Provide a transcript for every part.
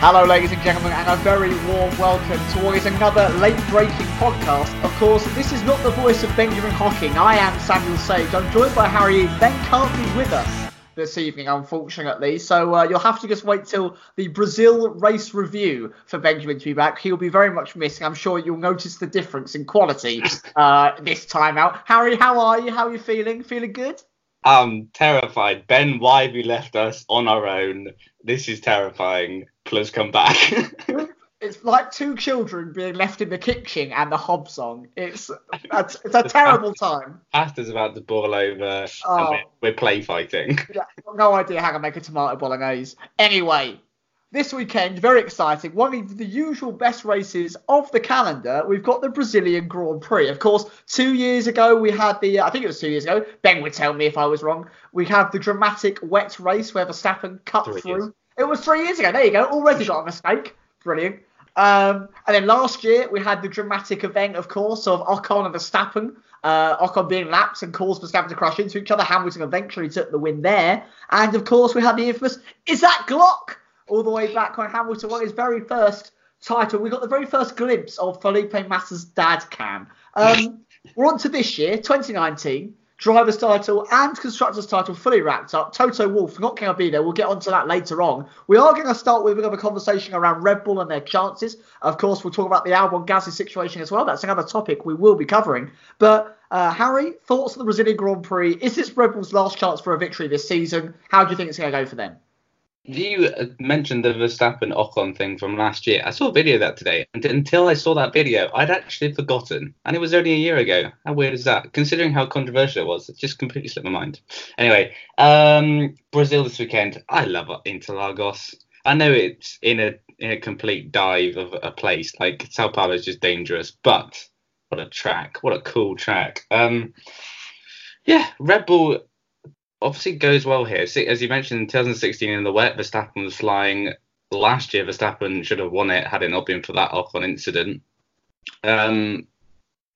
Hello, ladies and gentlemen, and a very warm welcome to what is another late breaking podcast. Of course, this is not the voice of Benjamin Hocking. I am Samuel Sage. I'm joined by Harry. Ben can't be with us this evening, unfortunately. So uh, you'll have to just wait till the Brazil race review for Benjamin to be back. He'll be very much missing. I'm sure you'll notice the difference in quality uh, this time out. Harry, how are you? How are you feeling? Feeling good? I'm terrified. Ben why Wyvie left us on our own. This is terrifying. Please come back. it's like two children being left in the kitchen and the Hob song. It's it's, it's a terrible time. Pasta's about to boil over. Oh. We're, we're play fighting. Yeah, no idea how to make a tomato bolognese. Anyway, this weekend, very exciting. One of the usual best races of the calendar. We've got the Brazilian Grand Prix. Of course, two years ago we had the, I think it was two years ago. Ben would tell me if I was wrong. We have the dramatic wet race where Verstappen cut Three through. years. It was three years ago. There you go. Already got a mistake. Brilliant. Um, and then last year we had the dramatic event, of course, of Ocon and Verstappen. Uh, Ocon being lapped and caused Verstappen to crash into each other. Hamilton eventually took the win there. And of course we had the infamous is that Glock all the way back when Hamilton won his very first title. We got the very first glimpse of Felipe Massa's dad cam. Um, we're on to this year, 2019. Driver's title and constructor's title fully wrapped up. Toto Wolff not going to be there. We'll get onto that later on. We are going to start with a bit of a conversation around Red Bull and their chances. Of course, we'll talk about the Albon Gasly situation as well. That's another topic we will be covering. But uh, Harry, thoughts on the Brazilian Grand Prix? Is this Red Bull's last chance for a victory this season? How do you think it's going to go for them? You uh, mentioned the Verstappen Ocon thing from last year. I saw a video of that today, and until I saw that video, I'd actually forgotten, and it was only a year ago. How weird is that? Considering how controversial it was, it just completely slipped my mind. Anyway, um, Brazil this weekend. I love Interlagos. I know it's in a in a complete dive of a place. Like Sao Paulo is just dangerous, but what a track! What a cool track. Um, yeah, Red Bull obviously goes well here. See, As you mentioned, in 2016 in the wet, Verstappen was flying. Last year, Verstappen should have won it had it not been for that Ocon incident. Um,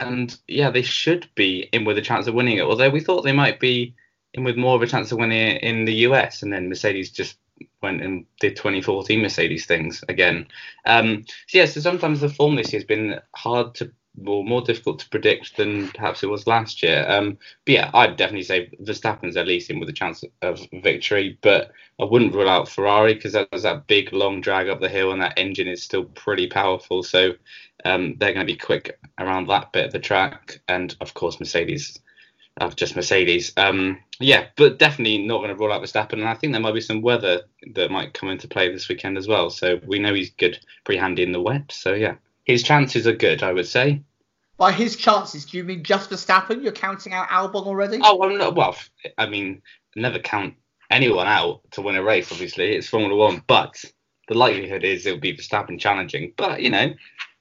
and yeah, they should be in with a chance of winning it. Although we thought they might be in with more of a chance of winning it in the US, and then Mercedes just went and did 2014 Mercedes things again. Um, so yeah, so sometimes the form this year has been hard to well, more difficult to predict than perhaps it was last year. Um, but yeah, I'd definitely say Verstappen's at least in with a chance of victory, but I wouldn't rule out Ferrari because that was that big long drag up the hill and that engine is still pretty powerful. So um, they're going to be quick around that bit of the track. And of course, Mercedes, uh, just Mercedes. Um, yeah, but definitely not going to rule out Verstappen. And I think there might be some weather that might come into play this weekend as well. So we know he's good, pretty handy in the wet. So yeah, his chances are good, I would say. By his chances, do you mean just Verstappen? You're counting out Albon already? Oh, well, no, well, I mean, never count anyone out to win a race. Obviously, it's Formula One, but the likelihood is it'll be Verstappen challenging. But you know,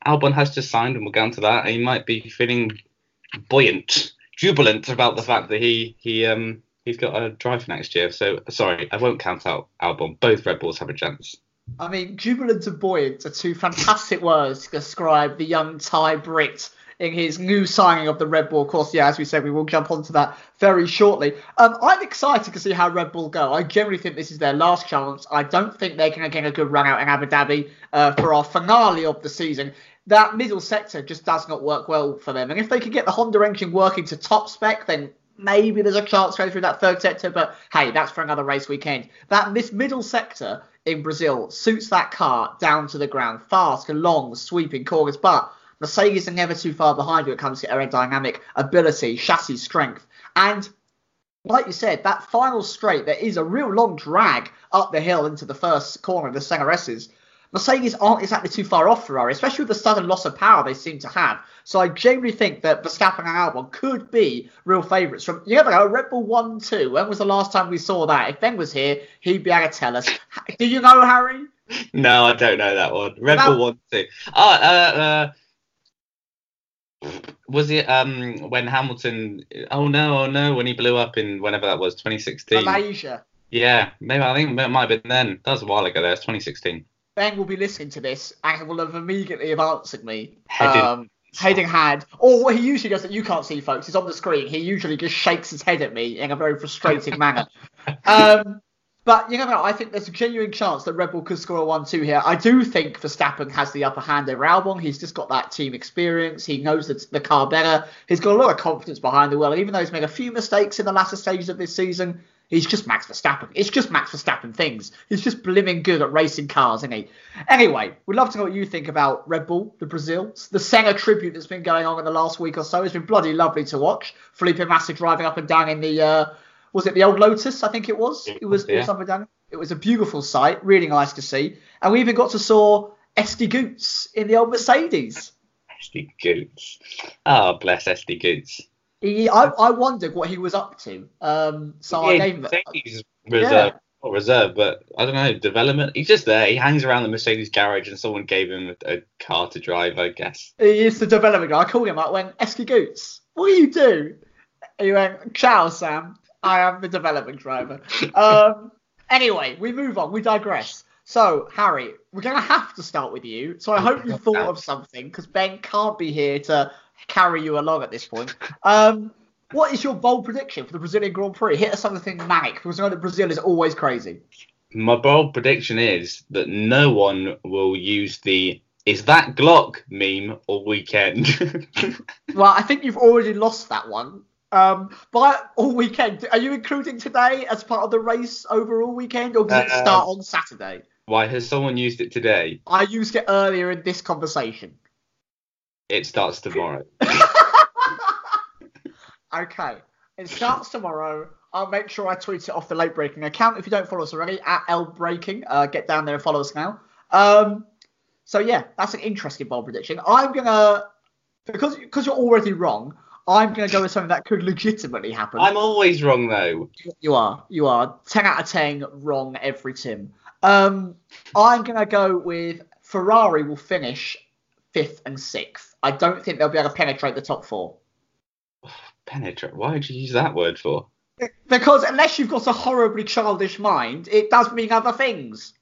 Albon has just signed, and we'll get onto that. And he might be feeling buoyant, jubilant about the fact that he he um He's got a drive for next year. So sorry, I won't count out Albon. Both Red Bulls have a chance. I mean, jubilant and buoyant are two fantastic words to describe the young Thai Brit in his new signing of the Red Bull. Of course, yeah, as we said, we will jump onto that very shortly. Um, I'm excited to see how Red Bull go. I generally think this is their last chance. I don't think they're going to get a good run out in Abu Dhabi uh, for our finale of the season. That middle sector just does not work well for them. And if they can get the Honda engine working to top spec, then maybe there's a chance going through that third sector. But hey, that's for another race weekend. That this middle sector in Brazil suits that car down to the ground, fast, long, sweeping corners. But Mercedes are never too far behind when it comes to aerodynamic ability, chassis strength, and like you said, that final straight, there is a real long drag up the hill into the first corner, of the Senna Esses. Mercedes aren't exactly too far off Ferrari, especially with the sudden loss of power they seem to have. So I genuinely think that Verstappen and Albon could be real favourites. From you never know, Red Bull one two. When was the last time we saw that? If Ben was here, he'd be able to tell us. Do you know, Harry? No, I don't know that one. Red Bull one two. Oh, uh, uh, was it um when Hamilton? Oh no, oh no, when he blew up in whenever that was, 2016. Malaysia. Yeah, maybe I think it might have been then. That was a while ago. There, it's 2016. Ben will be listening to this and will have immediately have answered me. Heading, um, heading had, or what he usually does that you can't see, folks, is on the screen. He usually just shakes his head at me in a very frustrating manner. Um, but you know, I think there's a genuine chance that Red Bull could score a one-two here. I do think Verstappen has the upper hand over Albon. He's just got that team experience. He knows the, the car better. He's got a lot of confidence behind the wheel. And even though he's made a few mistakes in the latter stages of this season, he's just Max Verstappen. It's just Max Verstappen things. He's just blimmin' good at racing cars, isn't he? Anyway, we'd love to know what you think about Red Bull, the Brazil, the Senna tribute that's been going on in the last week or so. It's been bloody lovely to watch. Felipe Massa driving up and down in the. Uh, was it the old Lotus? I think it was. It was. Yeah. It was something down. It was a beautiful sight, really nice to see. And we even got to saw Esti Goots in the old Mercedes. Esti Goots. Oh, bless Esti Goots. He, I, I wondered what he was up to. Um, so yeah, I gave him. Mercedes reserve, yeah. not reserve, but I don't know, development. He's just there. He hangs around the Mercedes garage, and someone gave him a, a car to drive, I guess. He is the development guy. I called him up. Went, Esti Goots, what do you do? He went, Ciao, Sam. I am the development driver. Um, Anyway, we move on. We digress. So, Harry, we're going to have to start with you. So, I hope you thought of something because Ben can't be here to carry you along at this point. Um, what is your bold prediction for the Brazilian Grand Prix? Hit us something manic because I know that Brazil is always crazy. My bold prediction is that no one will use the is that Glock meme all weekend. well, I think you've already lost that one um, but all weekend, are you including today as part of the race overall weekend, or does it uh, start on Saturday? Why has someone used it today? I used it earlier in this conversation. It starts tomorrow. okay, it starts tomorrow. I'll make sure I tweet it off the late breaking account. If you don't follow us already, at L Breaking, uh, get down there and follow us now. Um, so yeah, that's an interesting bold prediction. I'm gonna because because you're already wrong. I'm going to go with something that could legitimately happen. I'm always wrong though. You are. You are. 10 out of 10 wrong every Tim. Um, I'm going to go with Ferrari will finish fifth and sixth. I don't think they'll be able to penetrate the top four. Penetrate? Why would you use that word for? Because unless you've got a horribly childish mind, it does mean other things.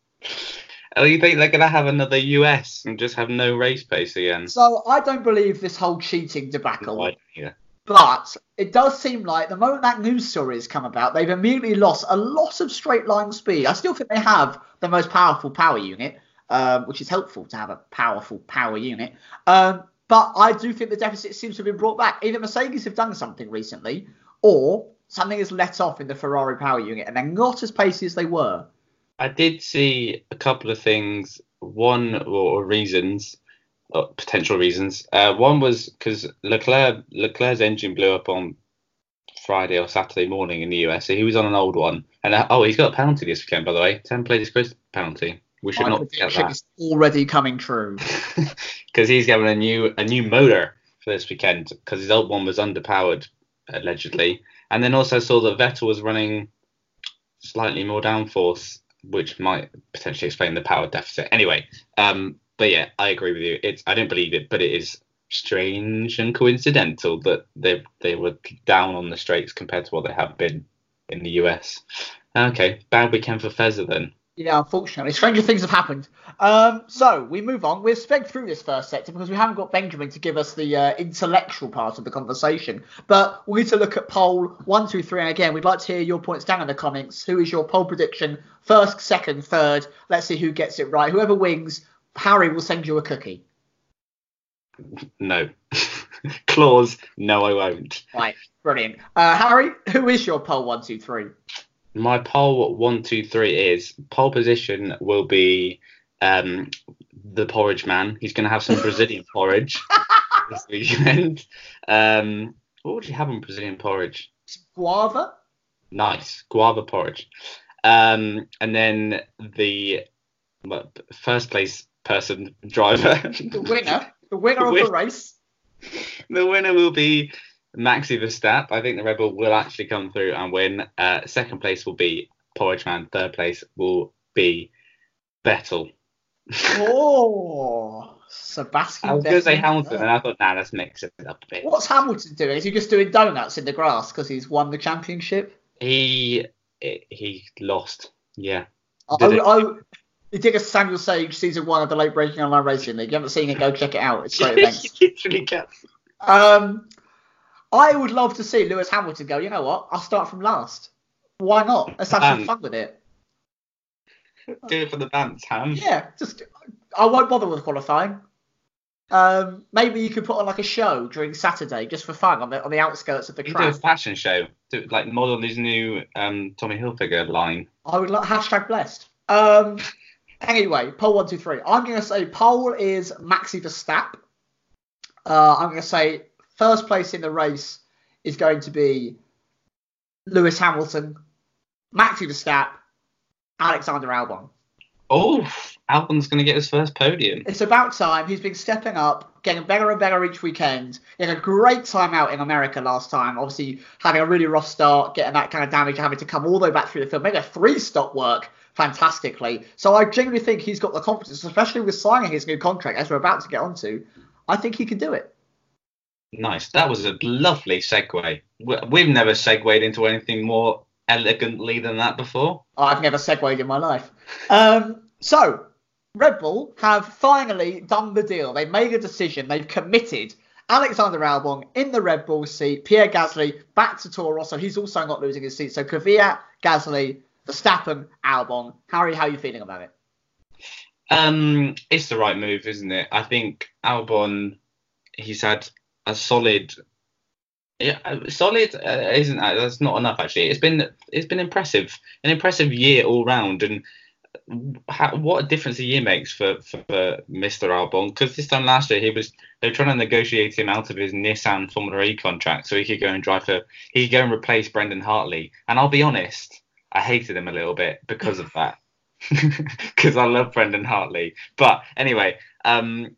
Oh, you think they're going to have another US and just have no race pace again? So I don't believe this whole cheating debacle. No, But it does seem like the moment that news story has come about, they've immediately lost a lot of straight line speed. I still think they have the most powerful power unit, um, which is helpful to have a powerful power unit. Um, but I do think the deficit seems to have been brought back. Either Mercedes have done something recently, or something has let off in the Ferrari power unit, and they're not as pacey as they were. I did see a couple of things. One or reasons, or potential reasons. Uh, one was because Leclerc Leclerc's engine blew up on Friday or Saturday morning in the US. So he was on an old one, and uh, oh, he's got a penalty this weekend, by the way. Ten plays Chris penalty. We should My not get that. Is already coming true. Because he's getting a new a new motor for this weekend because his old one was underpowered allegedly, and then also saw that Vettel was running slightly more downforce which might potentially explain the power deficit. Anyway, um, but yeah, I agree with you. It's I don't believe it, but it is strange and coincidental that they they were down on the straights compared to what they have been. in the US. Okay, bad weekend for Fezzer then. Yeah, unfortunately, stranger things have happened. Um, so we move on. We've sped through this first sector because we haven't got Benjamin to give us the uh, intellectual part of the conversation. But we need to look at pole one, two, three, and again, we'd like to hear your points down in the comments. Who is your pole prediction? First, second, third. Let's see who gets it right. Whoever wins, Harry will send you a cookie. No. Clause, no, I won't. Right, brilliant. Uh, Harry, who is your pole one, two, three? My pole one, two, three is pole position will be um, the porridge man. He's going to have some Brazilian porridge this weekend. Um, what would you have in Brazilian porridge? Guava. Nice guava porridge. Um, and then the well, first place person driver. The winner. The winner of the race. The winner will be Maxi Verstappen. I think the Red Bull will actually come through and win. Uh, second place will be Porridge Man. Third place will be Vettel. Oh, Sebastian. I was going to say. Hamilton, and I thought, nah, let's mix it up a bit. What's Hamilton doing? Is he just doing donuts in the grass because he's won the championship? He he lost. Yeah. Did it? I, he did a Samuel Sage season one of the late breaking online racing league. You haven't seen it? Go check it out. It's great. Thanks. he literally kept. Um, I would love to see Lewis Hamilton go. You know what? I'll start from last. Why not? Let's have some Um, fun with it. Do it for the bands, Ham. Yeah, just I won't bother with qualifying. Um, maybe you could put on like a show during Saturday just for fun on the on the outskirts of the He do a fashion show, do, like model his new um, Tommy Hilfiger line. I would like hashtag blessed. Um, anyway, pole one two three. I'm gonna say pole is Maxi Verstappen. Uh, I'm gonna say first place in the race is going to be Lewis Hamilton, Maxi Verstappen, Alexander Albon. Oh, Albon's going to get his first podium. It's about time. He's been stepping up, getting better and better each weekend. He had a great time out in America last time. Obviously, having a really rough start, getting that kind of damage, having to come all the way back through the field, make a three stop work fantastically. So I genuinely think he's got the confidence, especially with signing his new contract, as we're about to get onto. I think he can do it. Nice. That was a lovely segue. We- We've never segued into anything more elegantly than that before. I've never segued in my life. Um, so, Red Bull have finally done the deal. They've made a decision. They've committed Alexander Albon in the Red Bull seat, Pierre Gasly back to Toro Rosso. He's also not losing his seat. So, Kvyat, Gasly, Verstappen, Albon. Harry, how are you feeling about it? Um, it's the right move, isn't it? I think Albon, he's had a solid, yeah, solid uh, isn't that? That's not enough actually. It's been it's been impressive, an impressive year all round, and how, what a difference a year makes for for, for Mr. Albon. Because this time last year he was they were trying to negotiate him out of his Nissan Formula E contract so he could go and drive for he could go and replace Brendan Hartley. And I'll be honest, I hated him a little bit because of that. Because I love Brendan Hartley. But anyway, um,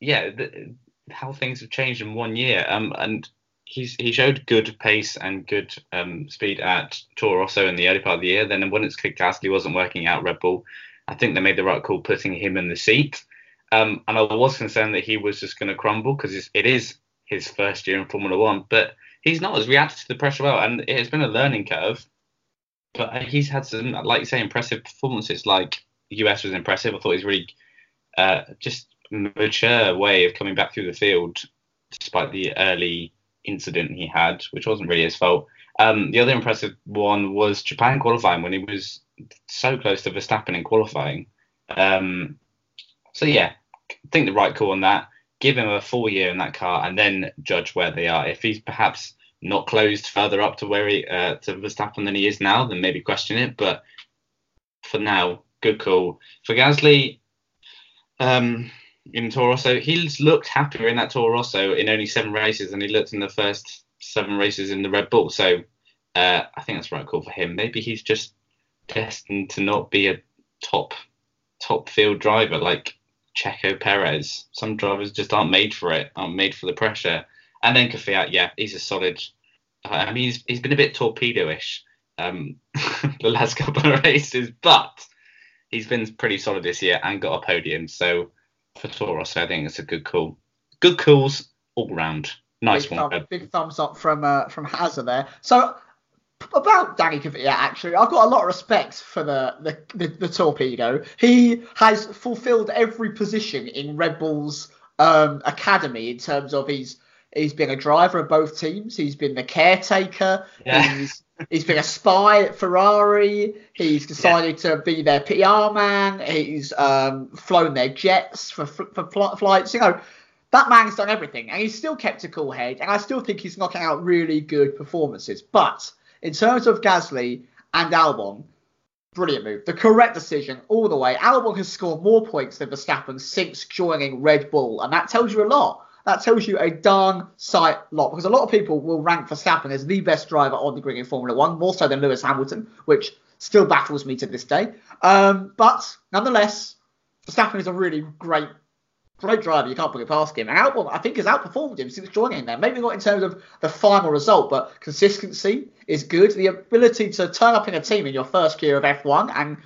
yeah, the, how things have changed in one year. Um, and he's he showed good pace and good um, speed at Toro Rosso in the early part of the year. Then when it's Gasly wasn't working out Red Bull, I think they made the right call putting him in the seat. Um, and I was concerned that he was just going to crumble because it is his first year in Formula One. But he's not. as reacted to the pressure well, and it has been a learning curve. But he's had some, like you say, impressive performances. Like US was impressive. I thought he's really uh, just mature way of coming back through the field, despite the early incident he had, which wasn't really his fault. Um, the other impressive one was Japan qualifying when he was so close to Verstappen in qualifying. Um, so yeah, I think the right call on that. Give him a full year in that car and then judge where they are. If he's perhaps not closed further up to where he uh, to Verstappen than he is now, then maybe question it. But for now, good call for Gasly. Um, in Toro Rosso, he's looked happier in that Toro Rosso in only seven races than he looked in the first seven races in the Red Bull. So uh, I think that's right call for him. Maybe he's just destined to not be a top top field driver like Checo Perez. Some drivers just aren't made for it, aren't made for the pressure. And then Kvyat, yeah, he's a solid. I mean, he's he's been a bit torpedo-ish um, the last couple of races, but he's been pretty solid this year and got a podium. So for Toro Rosso, I think it's a good call. Good calls all round. Nice big, one. thumb- big thumbs up from uh, from Hazard there. So about Danny Kvyat, actually, I've got a lot of respect for the, the, the, the torpedo. He has fulfilled every position in Red Bull's um, academy in terms of he's he's been a driver of both teams. He's been the caretaker. Yeah. He's he's been a spy at Ferrari. He's decided to be their PR man. He's um, flown their jets for for fl- flights. You know, that man's done everything, and he's still kept a cool head. And I still think he's knocking out really good performances. But in terms of Gasly and Albon, brilliant move. The correct decision all the way. Albon has scored more points than Verstappen since joining Red Bull, and that tells you a lot. That tells you a darn sight lot because a lot of people will rank Verstappen as the best driver on the grid in Formula One, more so than Lewis Hamilton, which still baffles me to this day. Um, but nonetheless, Verstappen is a really great great driver. You can't put it past him. And Albon, I think, has outperformed him since joining there. Maybe not in terms of the final result, but consistency is good. The ability to turn up in a team in your first year of F1 and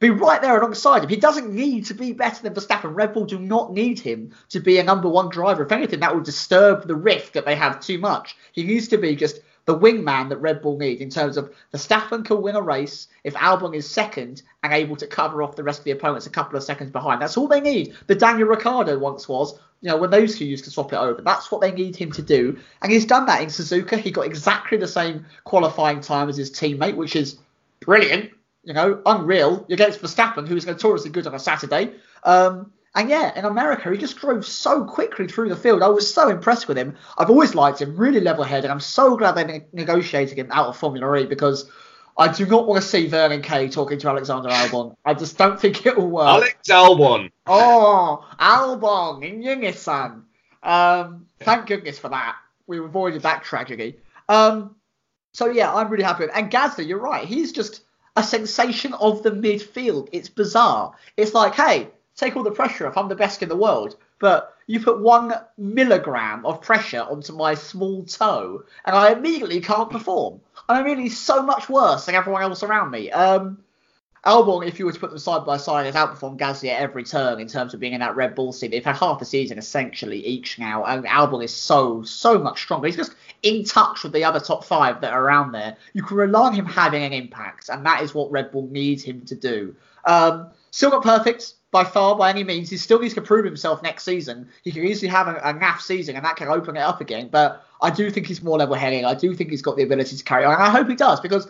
be right there alongside him. He doesn't need to be better than Verstappen. Red Bull do not need him to be a number one driver. If anything, that will disturb the rift that they have too much. He needs to be just the wingman that Red Bull need in terms of Verstappen can win a race if Albon is second and able to cover off the rest of the opponents a couple of seconds behind. That's all they need. The Daniel Ricciardo once was, you know, when those two used to swap it over. That's what they need him to do. And he's done that in Suzuka. He got exactly the same qualifying time as his teammate, which is brilliant. You know, unreal against Verstappen, who is notoriously good on a Saturday. Um, and yeah, in America, he just drove so quickly through the field. I was so impressed with him. I've always liked him, really level headed. I'm so glad they ne- negotiated him out of Formula E because I do not want to see Vernon Kay talking to Alexander Albon. I just don't think it will work. Alex Albon. Oh, Albon in Unison. Um, thank goodness for that. We avoided that tragedy. Um, so yeah, I'm really happy And Gasly, you're right. He's just a sensation of the midfield. It's bizarre. It's like, hey, take all the pressure off. I'm the best in the world. But you put one milligram of pressure onto my small toe, and I immediately can't perform. I'm really so much worse than everyone else around me. Um, Albon, if you were to put them side by side, has outperformed Gasly at every turn in terms of being in that Red Bull seat. They've had half a season essentially each now, and Albon is so so much stronger. He's just in touch with the other top five that are around there. You can rely on him having an impact, and that is what Red Bull needs him to do. Um, still not perfect by far by any means. He still needs to prove himself next season. He can easily have a, a naff season, and that can open it up again. But I do think he's more level-headed. I do think he's got the ability to carry on, and I hope he does because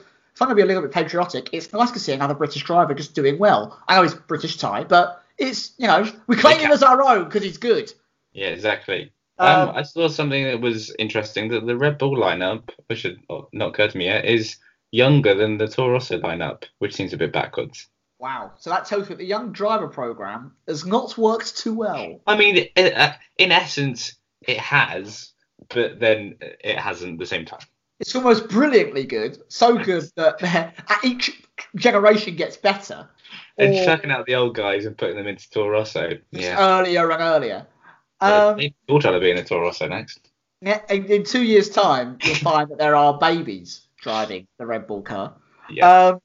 going to be a little bit patriotic, it's nice to see another British driver just doing well. I know he's British Thai, but it's you know we claim him as our own because he's good. Yeah, exactly. Um, Um, I saw something that was interesting that the Red Bull lineup, which had not occurred to me yet, is younger than the Toro Rosso lineup, which seems a bit backwards. Wow. So that tells you that the young driver program has not worked too well. I mean, uh, in essence, it has, but then it hasn't at the same time. It's almost brilliantly good, so good that each generation gets better. And Or chucking out the old guys and putting them into Toro Rosso. Yeah. earlier and earlier. Um, they all try to be in a Toro Rosso next. yeah, in, in two years' time, you'll find that there are babies driving the Red Bull car. Yeah. Um,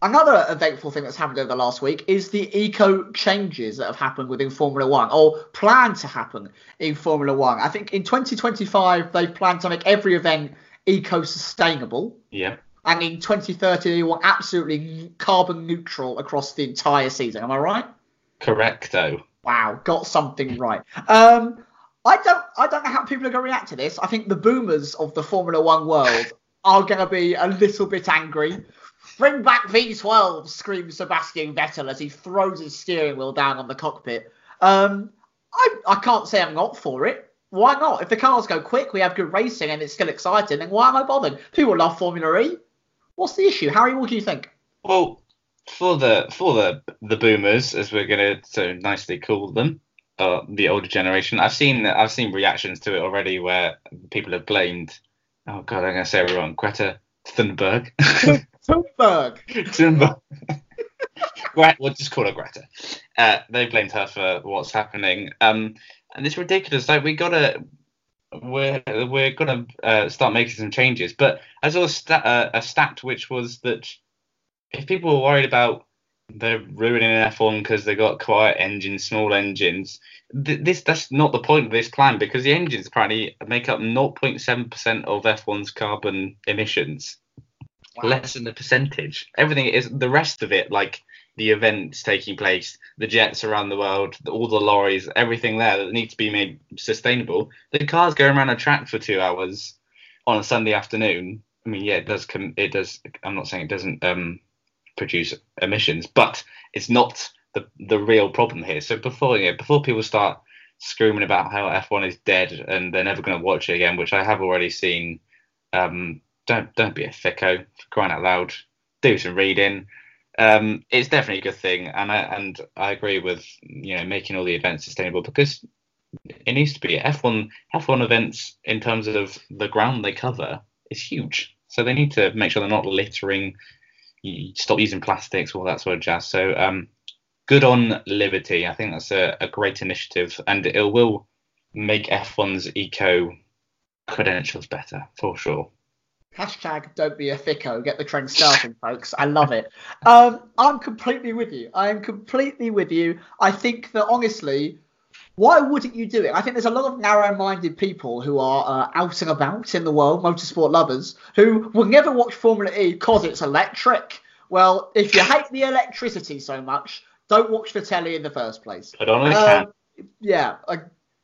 another eventful thing that's happened over the last week is the eco changes that have happened within Formula One, or plan to happen in Formula One. I think in 2025 they plan to make every event eco-sustainable, yeah. and in 2030 they want absolutely carbon neutral across the entire season. Am I right? Correcto. Wow, got something right. Um, I don't, I don't know how people are going to react to this. I think the boomers of the Formula One world are going to be a little bit angry. Bring back V12, screams Sebastian Vettel as he throws his steering wheel down on the cockpit. Um, I, I can't say I'm not for it. Why not? If the cars go quick, we have good racing, and it's still exciting, then why am I bothered? People love Formula E. What's the issue? Harry, what do you think? Well, for the for the the boomers, as we're gonna so nicely call them, uh, the older generation, I've seen I've seen reactions to it already where people have blamed. Oh God, I'm gonna say it wrong. Greta Thunberg. Thunberg. Thunberg. Gre- we'll just call her Greta. Uh, they blamed her for what's happening. Um, and it's ridiculous. Like we gotta, we're we're gonna uh, start making some changes. But I saw a stat, uh, a stat which was that if people were worried about they're ruining an F1 because they got quiet engines, small engines, th- this that's not the point of this plan because the engines apparently make up 0.7% of F1's carbon emissions. less than the percentage. Everything is the rest of it, like the events taking place, the jets around the world, all the lorries, everything there that needs to be made sustainable. The cars going around a track for two hours on a Sunday afternoon. I mean, yeah, it does. Com- it does. I'm not saying it doesn't um, produce emissions, but it's not the the real problem here. So before before people start screaming about how F1 is dead and they're never going to watch it again, which I have already seen. Um, don't don't be a thicko crying out loud. Do some reading. Um, it's definitely a good thing, and I and I agree with you know making all the events sustainable because it needs to be F1 F1 events in terms of the ground they cover is huge. So they need to make sure they're not littering. Stop using plastics, all that sort of jazz. So um, good on Liberty. I think that's a, a great initiative, and it will make F1's eco credentials better for sure. Hashtag don't be a thicko. Get the trend started, folks. I love it. Um, I'm completely with you. I am completely with you. I think that honestly, why wouldn't you do it? I think there's a lot of narrow-minded people who are uh, out and about in the world, motorsport lovers, who will never watch Formula E because it's electric. Well, if you hate the electricity so much, don't watch the telly in the first place. Put on a um, can. Yeah, I,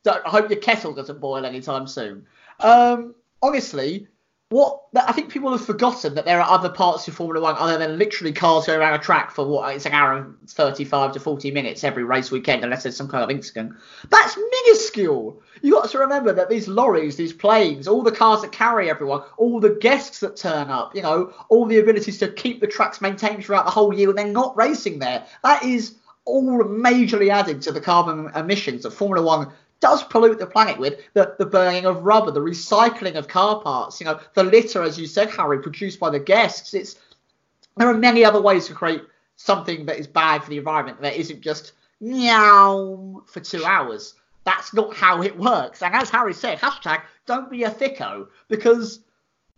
I, hope your kettle doesn't boil anytime soon. Um, honestly, what I think people have forgotten that there are other parts of Formula One other than literally cars going around a track for what it's an hour and 35 to 40 minutes every race weekend, unless there's some kind of incident. That's minuscule. You got to remember that these lorries, these planes, all the cars that carry everyone, all the guests that turn up, you know, all the abilities to keep the tracks maintained throughout the whole year when they're not racing there. That is all majorly adding to the carbon emissions that Formula One does pollute the planet with the, the burning of rubber, the recycling of car parts, you know, the litter, as you said, Harry, produced by the guests. It's there are many other ways to create something that is bad for the environment that isn't just meow for two hours. That's not how it works. And as Harry said, hashtag don't be a thicko because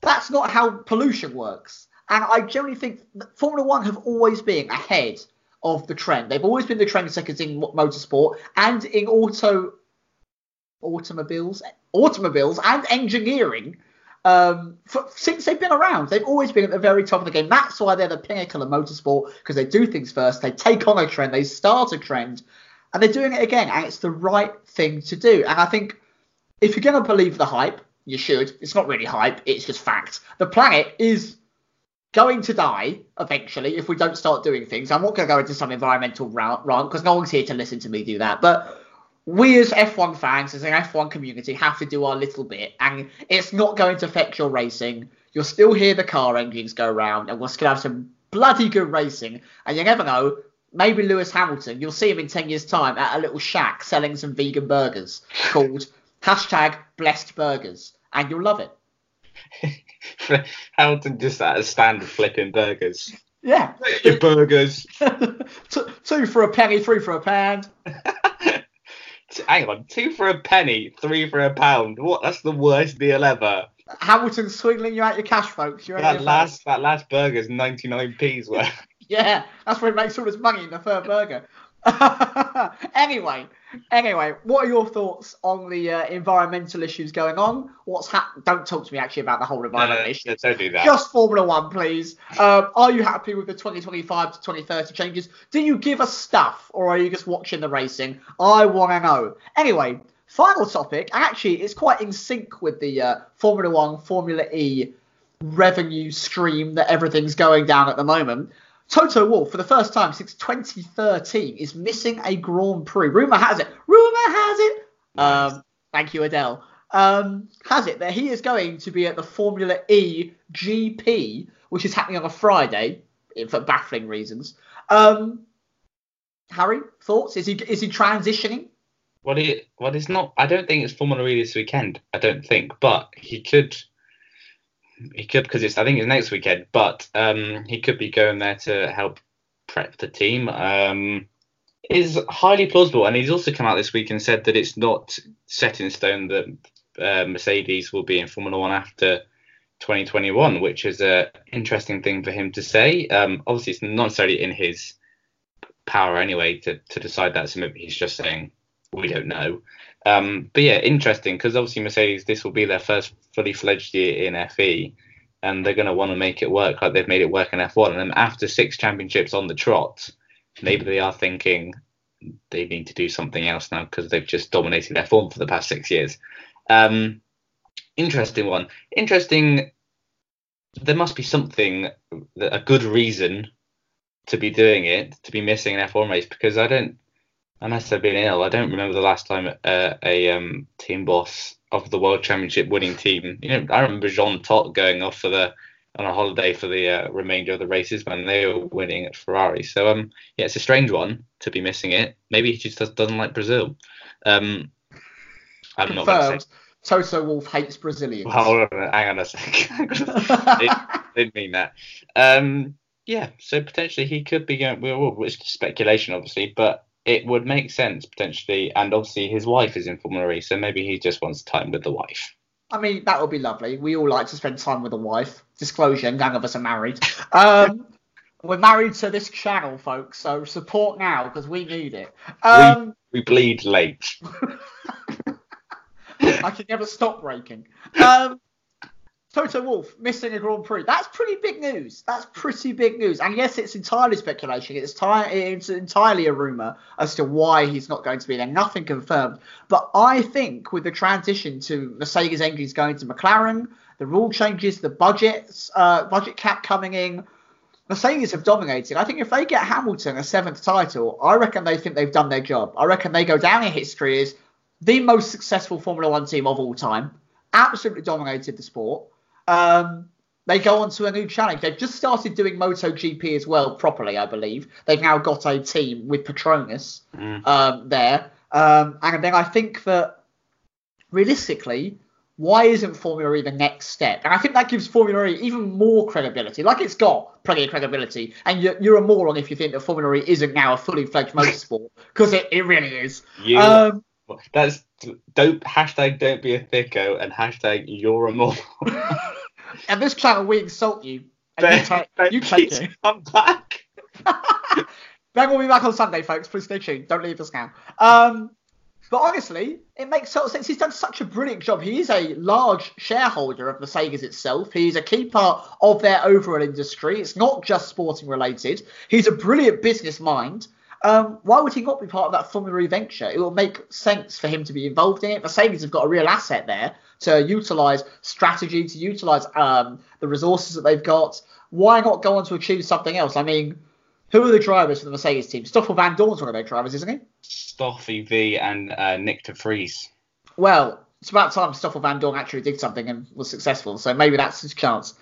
that's not how pollution works. And I generally think Formula One have always been ahead of the trend. They've always been the trend seconds in motorsport and in auto automobiles, automobiles and engineering um, for, since they've been around. They've always been at the very top of the game. That's why they're the pinnacle of motorsport because they do things first. They take on a trend, they start a trend, and they're doing it again. And it's the right thing to do. And I think if you're going to believe the hype, you should. It's not really hype, it's just fact. The planet is going to die eventually if we don't start doing things. I'm not going to go into some environmental rant because no one's here to listen to me do that. But we as F1 fans, as an F1 community, have to do our little bit, and it's not going to affect your racing. You'll still hear the car engines go round, and we'll still have some bloody good racing. And you never know, maybe Lewis Hamilton, you'll see him in 10 years' time at a little shack selling some vegan burgers called hashtag blessed burgers, and you'll love it. Hamilton just at a stand flipping burgers. Yeah. Your burgers. two for a penny, three for a pound. hang on, two for a penny, three for a pound. What? That's the worst deal ever. Hamilton swinging you out your cash, folks. You're that last that last burger's 99p's worth. yeah, that's where he makes all his money in the third burger. anyway, anyway, what are your thoughts on the uh, environmental issues going on? What's happened? Don't talk to me actually about the whole environmental no, no, issues. Don't do that. Just Formula One, please. Um, are you happy with the 2025 to 2030 changes? Do you give us stuff, or are you just watching the racing? I want to know. Anyway, final topic. Actually, it's quite in sync with the uh, Formula One, Formula E revenue stream that everything's going down at the moment. Toto Wolff, for the first time since 2013, is missing a Grand Prix. Rumor has it. Rumor has it. Nice. Um, thank you, Adele. Um, has it that he is going to be at the Formula E GP, which is happening on a Friday for baffling reasons. Um, Harry, thoughts? Is he is he transitioning? Well, he well, it's not. I don't think it's Formula E this weekend. I don't think, but he could he could because it's I think it's next weekend, but um, he could be going there to help prep the team. Um, is highly plausible, and he's also come out this week and said that it's not set in stone that uh, Mercedes will be in Formula One after 2021, which is a interesting thing for him to say. Um, obviously, it's not necessarily in his power anyway to to decide that. So maybe he's just saying we don't know. Um, but yeah, interesting because obviously Mercedes, this will be their first fully fledged year in FE. and they're going to want to make it work like they've made it work in F1. And then after six championships on the trot, maybe they are thinking they need to do something else now because they've just dominated F1 for the past six years. Um, interesting one. Interesting. There must be something, a good reason to be doing it, to be missing an F1 race because I don't, unless I've been ill, I don't remember the last time uh, a um, team boss of the World Championship winning team. You know, I remember Jean Todt going off for the on a holiday for the uh, remainder of the races when they were winning at Ferrari. So um, yeah, it's a strange one to be missing it. Maybe he just doesn't like Brazil. Um, I'm Confirmed. not. Confirmed. Toto Wolff hates Brazilians. Hold on, hang on a second. didn't, didn't mean that. Um, yeah, so potentially he could be going. Well, it's speculation, obviously, but it would make sense potentially. And obviously, his wife is in Formula E, so maybe he just wants time with the wife. I mean, that would be lovely. We all like to spend time with a wife. Disclosure: none of us are married. Um, we're married to this channel, folks. So support now because we need it. Um, we, we bleed late. I can never stop breaking. Um, Toto Wolff missing a Grand Prix. That's pretty big news. That's pretty big news. And yes, it's entirely speculation. It's, it's entirely a rumour as to why he's not going to be there. Nothing confirmed. But I think with the transition to Mercedes engines going to McLaren, the rule changes, the budgets, uh, budget cap coming in, Mercedes have dominated. I think if they get Hamilton a seventh title, I reckon they think they've done their job. I reckon they go down in history as the most successful Formula One team of all time. Absolutely dominated the sport um, they go on to a new challenge. They've just started doing MotoGP as well properly, I believe. They've now got a team with Petronas mm. um, there. Um, and then I think that realistically, why isn't Formula E the next step? And I think that gives Formula E even more credibility. Like it's got plenty of credibility. And you're, you're a moron if you think that Formula E isn't now a fully fledged motorsport, because it, it really is. You, um, that's don't hashtag don't be a thicko and hashtag you're a moron. and this channel we insult you. And you, ta- you take it. Come back. ben will be back on Sunday, folks. Please stay tuned. Don't leave us now. Um, but honestly, it makes total sense. He's done such a brilliant job. He is a large shareholder of the Sega's itself. He's a key part of their overall industry. It's not just sporting related. He's a brilliant business mind. Um, why would he not be part of that Formula venture? It will make sense for him to be involved in it. Mercedes have got a real asset there to utilize strategy, to utilize um, the resources that they've got. Why not go on to achieve something else? I mean, who are the drivers for the Mercedes team? Stoffel Vandoorne's one of their drivers, isn't he? Stoffy V and uh, Nyck de Vries. Well, it's about time Stoffel Vandoorne actually did something and was successful, so maybe that's his chance.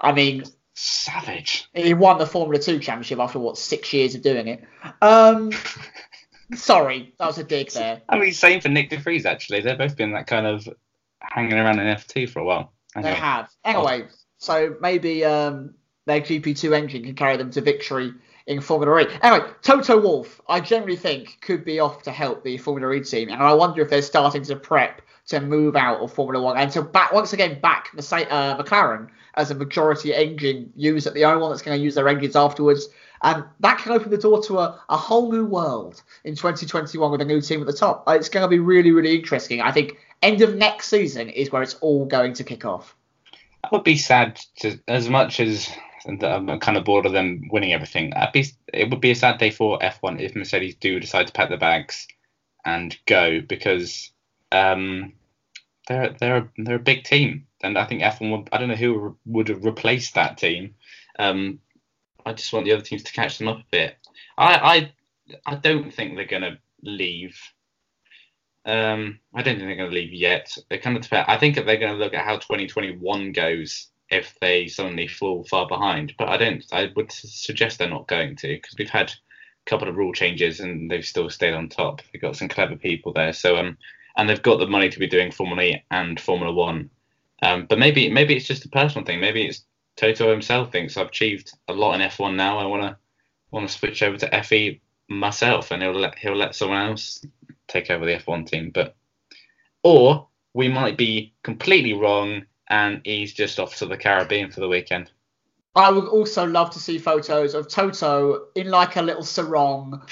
I mean, savage. He won the Formula Two championship after what six years of doing it. Um, sorry, that was a dig there. I mean, same for Nyck de Vries actually. They've both been that kind of hanging around in F2 for a while. Anyway. They have. Anyway, oh. so maybe um, their GP2 engine can carry them to victory in Formula E. Anyway, Toto Wolff, I generally think could be off to help the Formula E team, and I wonder if they're starting to prep to move out of Formula One and to back once again back uh, McLaren as a majority engine user, the only one that's going to use their engines afterwards. And that can open the door to a, a whole new world in 2021 with a new team at the top. It's going to be really, really interesting. I think end of next season is where it's all going to kick off. That would be sad to, as much as I'm kind of bored of them winning everything. Be, it would be a sad day for F1 if Mercedes do decide to pack their bags and go because um, they're they're they're a big team, and I think F1 would. I don't know who would have replaced that team. Um, I just want the other teams to catch them up a bit. I I I don't think they're gonna leave. Um, I don't think they're gonna leave yet. They kind of. I think they're gonna look at how 2021 goes if they suddenly fall far behind. But I don't. I would suggest they're not going to because we've had a couple of rule changes and they've still stayed on top. They've got some clever people there. So um, and they've got the money to be doing Formula E and Formula One. Um, but maybe maybe it's just a personal thing. Maybe it's Toto himself thinks I've achieved a lot in F1 now. I want to want to switch over to FE myself, and he'll let he'll let someone else take over the F1 team. But or we might be completely wrong, and he's just off to the Caribbean for the weekend. I would also love to see photos of Toto in like a little sarong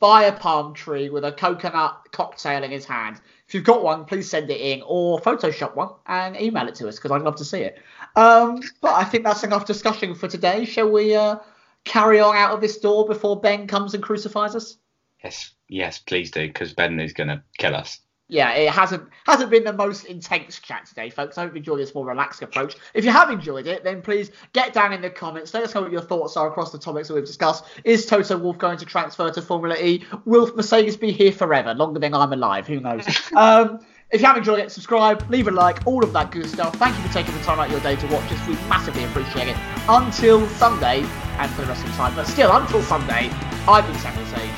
by a palm tree with a coconut cocktail in his hand. If you've got one, please send it in or Photoshop one and email it to us because I'd love to see it. Um, but I think that's enough discussion for today. Shall we uh, carry on out of this door before Ben comes and crucifies us? Yes, yes, please do, because Ben is going to kill us. Yeah, it hasn't hasn't been the most intense chat today, folks. I hope you enjoyed this more relaxed approach. If you have enjoyed it, then please get down in the comments. Let us know what your thoughts are across the topics that we've discussed. Is Toto Wolff going to transfer to Formula E? Will Mercedes be here forever, longer than I'm alive? Who knows? um, if you have enjoyed it, subscribe, leave a like, all of that good stuff. Thank you for taking the time out of your day to watch us. We massively appreciate it. Until Sunday, and for the rest of the time, but still, until Sunday, I've been Samuel Sage.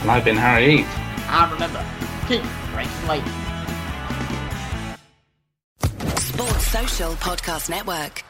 And I've been Harry Eve. And remember, keep breaking late. Sports Social Podcast Network.